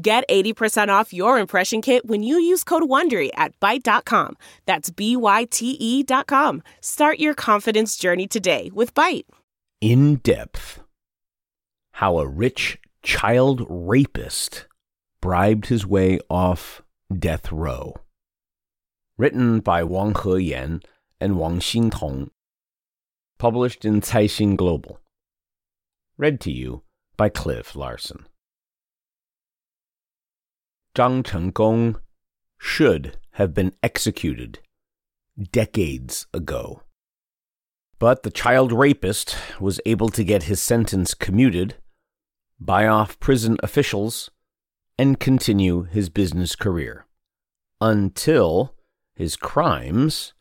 Get 80% off your impression kit when you use code WONDERY at Byte.com. That's B-Y-T-E dot com. Start your confidence journey today with Byte. In depth. How a rich child rapist bribed his way off death row. Written by Wang Heyan and Wang Xintong. Published in Caixin Global. Read to you by Cliff Larson. Zhang Chenggong should have been executed decades ago. But the child rapist was able to get his sentence commuted, buy off prison officials, and continue his business career until his crimes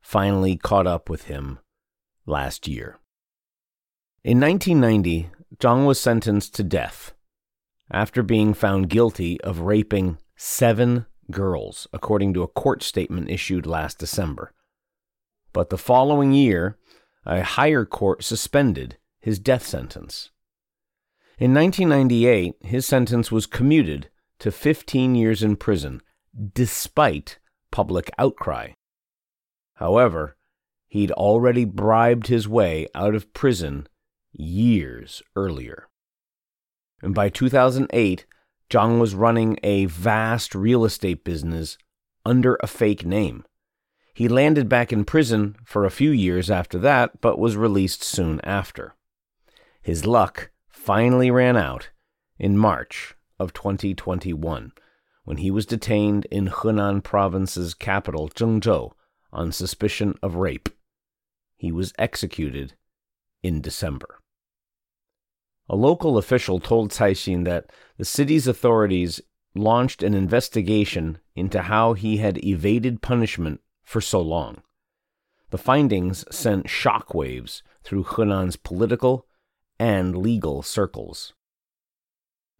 finally caught up with him last year. In 1990, Zhang was sentenced to death after being found guilty of raping seven girls, according to a court statement issued last December. But the following year, a higher court suspended his death sentence. In 1998, his sentence was commuted to 15 years in prison, despite public outcry. However, he'd already bribed his way out of prison years earlier. And by 2008, Zhang was running a vast real estate business under a fake name. He landed back in prison for a few years after that, but was released soon after. His luck finally ran out in March of 2021 when he was detained in Henan province's capital, Zhengzhou, on suspicion of rape. He was executed in December. A local official told Caixin that the city's authorities launched an investigation into how he had evaded punishment for so long. The findings sent shockwaves through Henan's political and legal circles.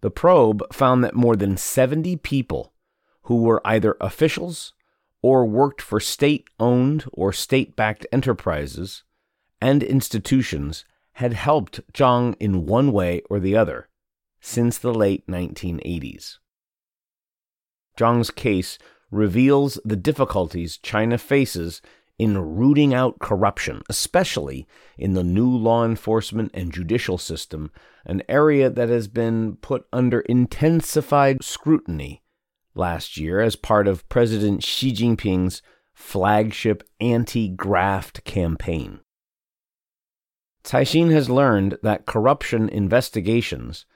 The probe found that more than 70 people who were either officials or worked for state owned or state backed enterprises and institutions had helped Zhang in one way or the other since the late 1980s. Zhang's case reveals the difficulties China faces in rooting out corruption, especially in the new law enforcement and judicial system, an area that has been put under intensified scrutiny last year as part of President Xi Jinping's flagship anti graft campaign. Caixin has learned that corruption investigations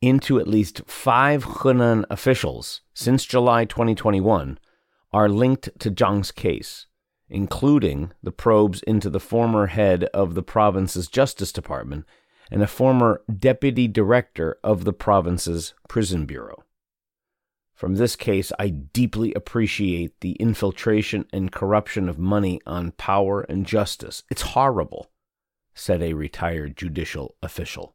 into at least five Henan officials since July 2021 are linked to Zhang's case, including the probes into the former head of the province's Justice Department and a former deputy director of the province's prison bureau. From this case, I deeply appreciate the infiltration and corruption of money on power and justice. It's horrible said a retired judicial official.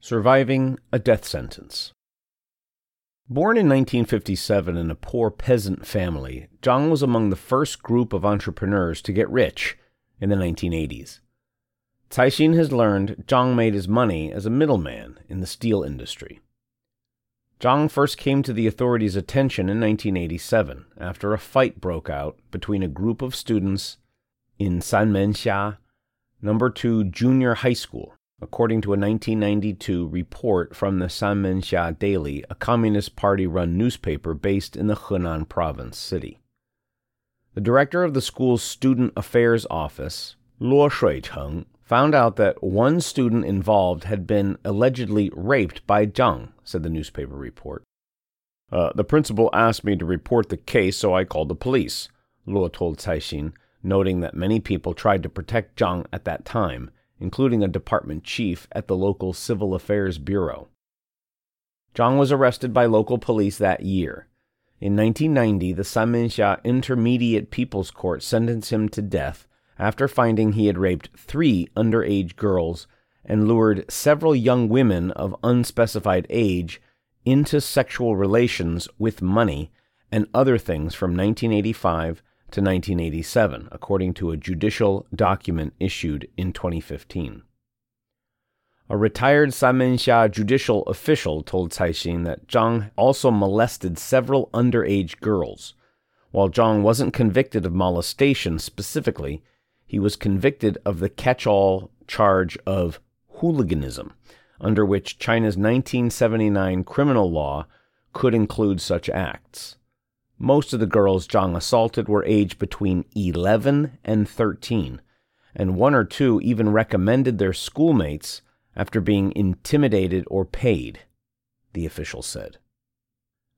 Surviving a death sentence. Born in 1957 in a poor peasant family, Zhang was among the first group of entrepreneurs to get rich in the 1980s. Caixin has learned Zhang made his money as a middleman in the steel industry. Zhang first came to the authorities' attention in 1987 after a fight broke out between a group of students in Sanmenxia, number 2 junior high school, according to a 1992 report from the Sanmenxia Daily, a Communist Party run newspaper based in the Henan province city. The director of the school's student affairs office, Luo Shuicheng, found out that one student involved had been allegedly raped by Zhang, said the newspaper report. Uh, the principal asked me to report the case, so I called the police, Luo told Caixin noting that many people tried to protect Zhang at that time, including a department chief at the local Civil Affairs Bureau. Zhang was arrested by local police that year. In 1990, the Sanmenxia Intermediate People's Court sentenced him to death after finding he had raped three underage girls and lured several young women of unspecified age into sexual relations with money and other things from 1985 to 1987, according to a judicial document issued in 2015. A retired Sanmenxia judicial official told Caixin that Zhang also molested several underage girls. While Zhang wasn't convicted of molestation specifically, he was convicted of the catch all charge of hooliganism, under which China's 1979 criminal law could include such acts. Most of the girls Zhang assaulted were aged between 11 and 13, and one or two even recommended their schoolmates after being intimidated or paid, the official said.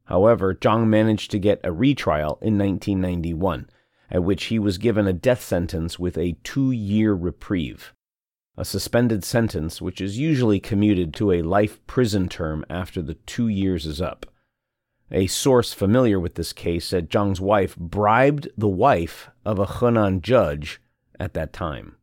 However, Zhang managed to get a retrial in 1991, at which he was given a death sentence with a two year reprieve, a suspended sentence which is usually commuted to a life prison term after the two years is up. A source familiar with this case said Zhang's wife bribed the wife of a Henan judge at that time.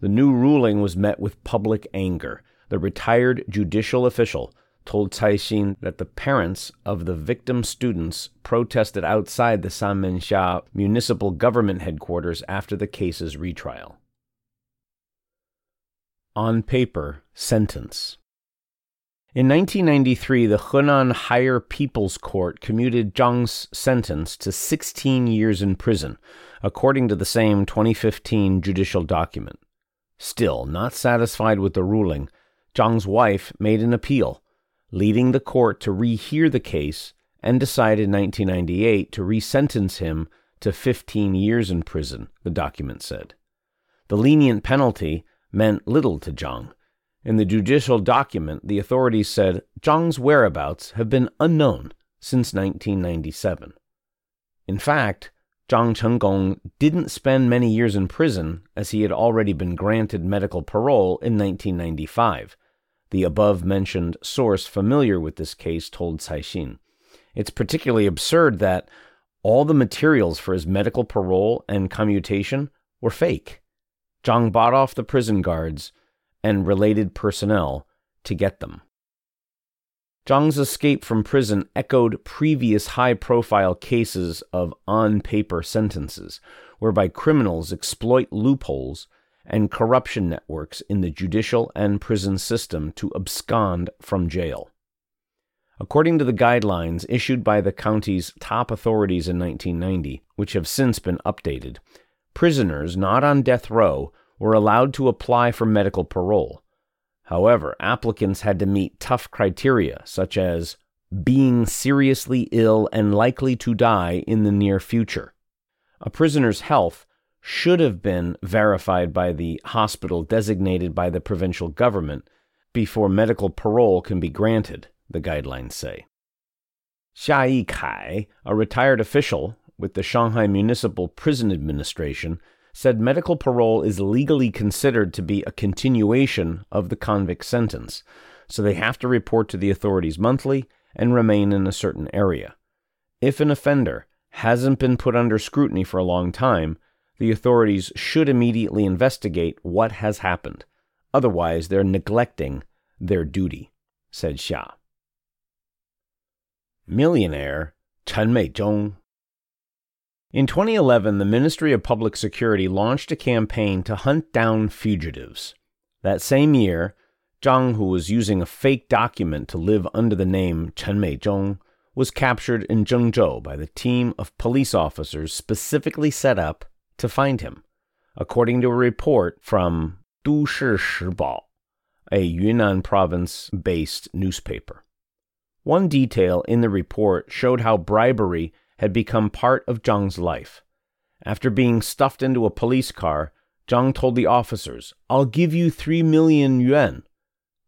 The new ruling was met with public anger. The retired judicial official told Caixin that the parents of the victim students protested outside the Sanmenxia municipal government headquarters after the case's retrial. On paper, sentence. In 1993, the Henan Higher People's Court commuted Zhang's sentence to 16 years in prison, according to the same 2015 judicial document. Still, not satisfied with the ruling, Zhang's wife made an appeal, leading the court to rehear the case and decide in 1998 to resentence him to 15 years in prison, the document said. The lenient penalty meant little to Zhang in the judicial document, the authorities said Zhang's whereabouts have been unknown since 1997. In fact, Zhang Chenggong didn't spend many years in prison as he had already been granted medical parole in 1995. The above mentioned source familiar with this case told Caixin. It's particularly absurd that all the materials for his medical parole and commutation were fake. Zhang bought off the prison guards and related personnel to get them. Zhang's escape from prison echoed previous high profile cases of on paper sentences, whereby criminals exploit loopholes and corruption networks in the judicial and prison system to abscond from jail. According to the guidelines issued by the county's top authorities in 1990, which have since been updated, prisoners not on death row were allowed to apply for medical parole. However, applicants had to meet tough criteria, such as being seriously ill and likely to die in the near future. A prisoner's health should have been verified by the hospital designated by the provincial government before medical parole can be granted, the guidelines say. Xia Yikai, a retired official with the Shanghai Municipal Prison Administration, said medical parole is legally considered to be a continuation of the convict sentence, so they have to report to the authorities monthly and remain in a certain area. If an offender hasn't been put under scrutiny for a long time, the authorities should immediately investigate what has happened. Otherwise, they're neglecting their duty, said Xia. Millionaire Chen Meizhong in 2011, the Ministry of Public Security launched a campaign to hunt down fugitives. That same year, Zhang, who was using a fake document to live under the name Chen Meizhong, was captured in Zhengzhou by the team of police officers specifically set up to find him, according to a report from Du Shi Shibao, a Yunnan province based newspaper. One detail in the report showed how bribery had become part of Zhang's life. After being stuffed into a police car, Zhang told the officers, I'll give you 3 million yuan,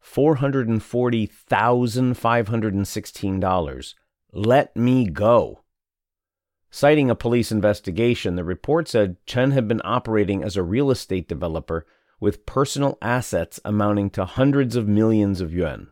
$440,516. Let me go. Citing a police investigation, the report said Chen had been operating as a real estate developer with personal assets amounting to hundreds of millions of yuan.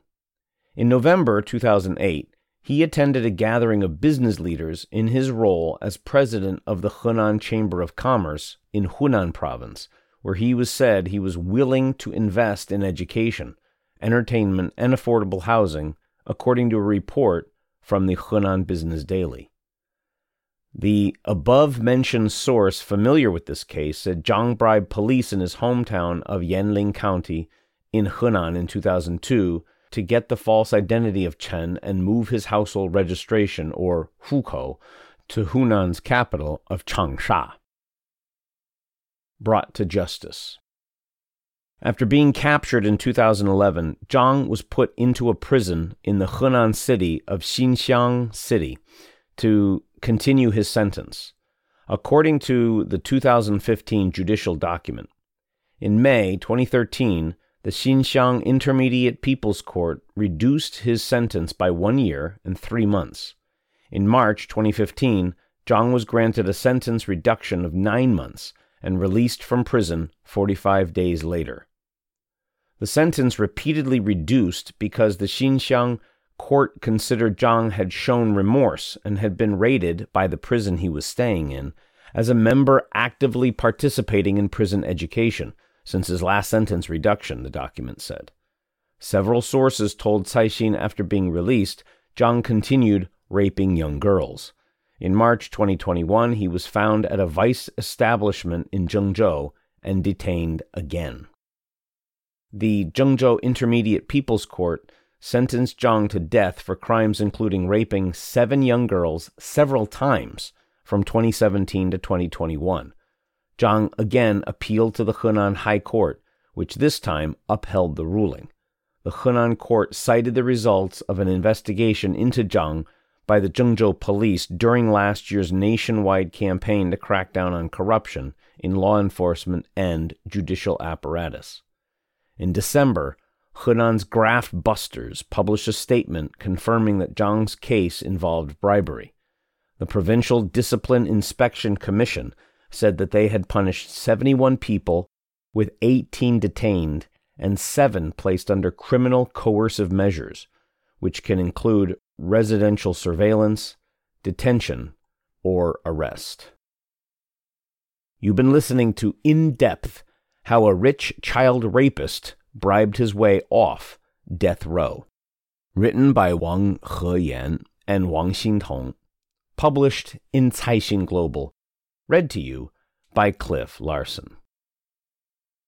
In November 2008, he attended a gathering of business leaders in his role as president of the Henan Chamber of Commerce in Hunan province, where he was said he was willing to invest in education, entertainment, and affordable housing, according to a report from the Hunan Business Daily. The above mentioned source familiar with this case said Zhang bribed police in his hometown of Yanling County in Henan in 2002 to get the false identity of Chen and move his household registration, or hukou, to Henan's capital of Changsha. Brought to justice. After being captured in 2011, Zhang was put into a prison in the Hunan city of Xinxiang City to continue his sentence, according to the 2015 judicial document. In May 2013, the Xinxiang Intermediate People's Court reduced his sentence by one year and three months. In March 2015, Zhang was granted a sentence reduction of nine months and released from prison 45 days later. The sentence repeatedly reduced because the Xinxiang court considered Zhang had shown remorse and had been rated by the prison he was staying in as a member actively participating in prison education since his last sentence reduction, the document said. Several sources told Caixin after being released, Zhang continued raping young girls. In March 2021, he was found at a vice establishment in Zhengzhou and detained again. The Zhengzhou Intermediate People's Court sentenced Zhang to death for crimes including raping seven young girls several times from 2017 to 2021. Zhang again appealed to the Henan High Court, which this time upheld the ruling. The Henan court cited the results of an investigation into Zhang by the Zhengzhou police during last year's nationwide campaign to crack down on corruption in law enforcement and judicial apparatus. In December, Hunan's graft busters published a statement confirming that Zhang's case involved bribery. The Provincial Discipline Inspection Commission said that they had punished 71 people, with 18 detained and 7 placed under criminal coercive measures, which can include residential surveillance, detention, or arrest. You've been listening to In Depth How a Rich Child Rapist bribed his way off death row. Written by Wang Heyan and Wang Xintong. Published in Caixin Global. Read to you by Cliff Larson.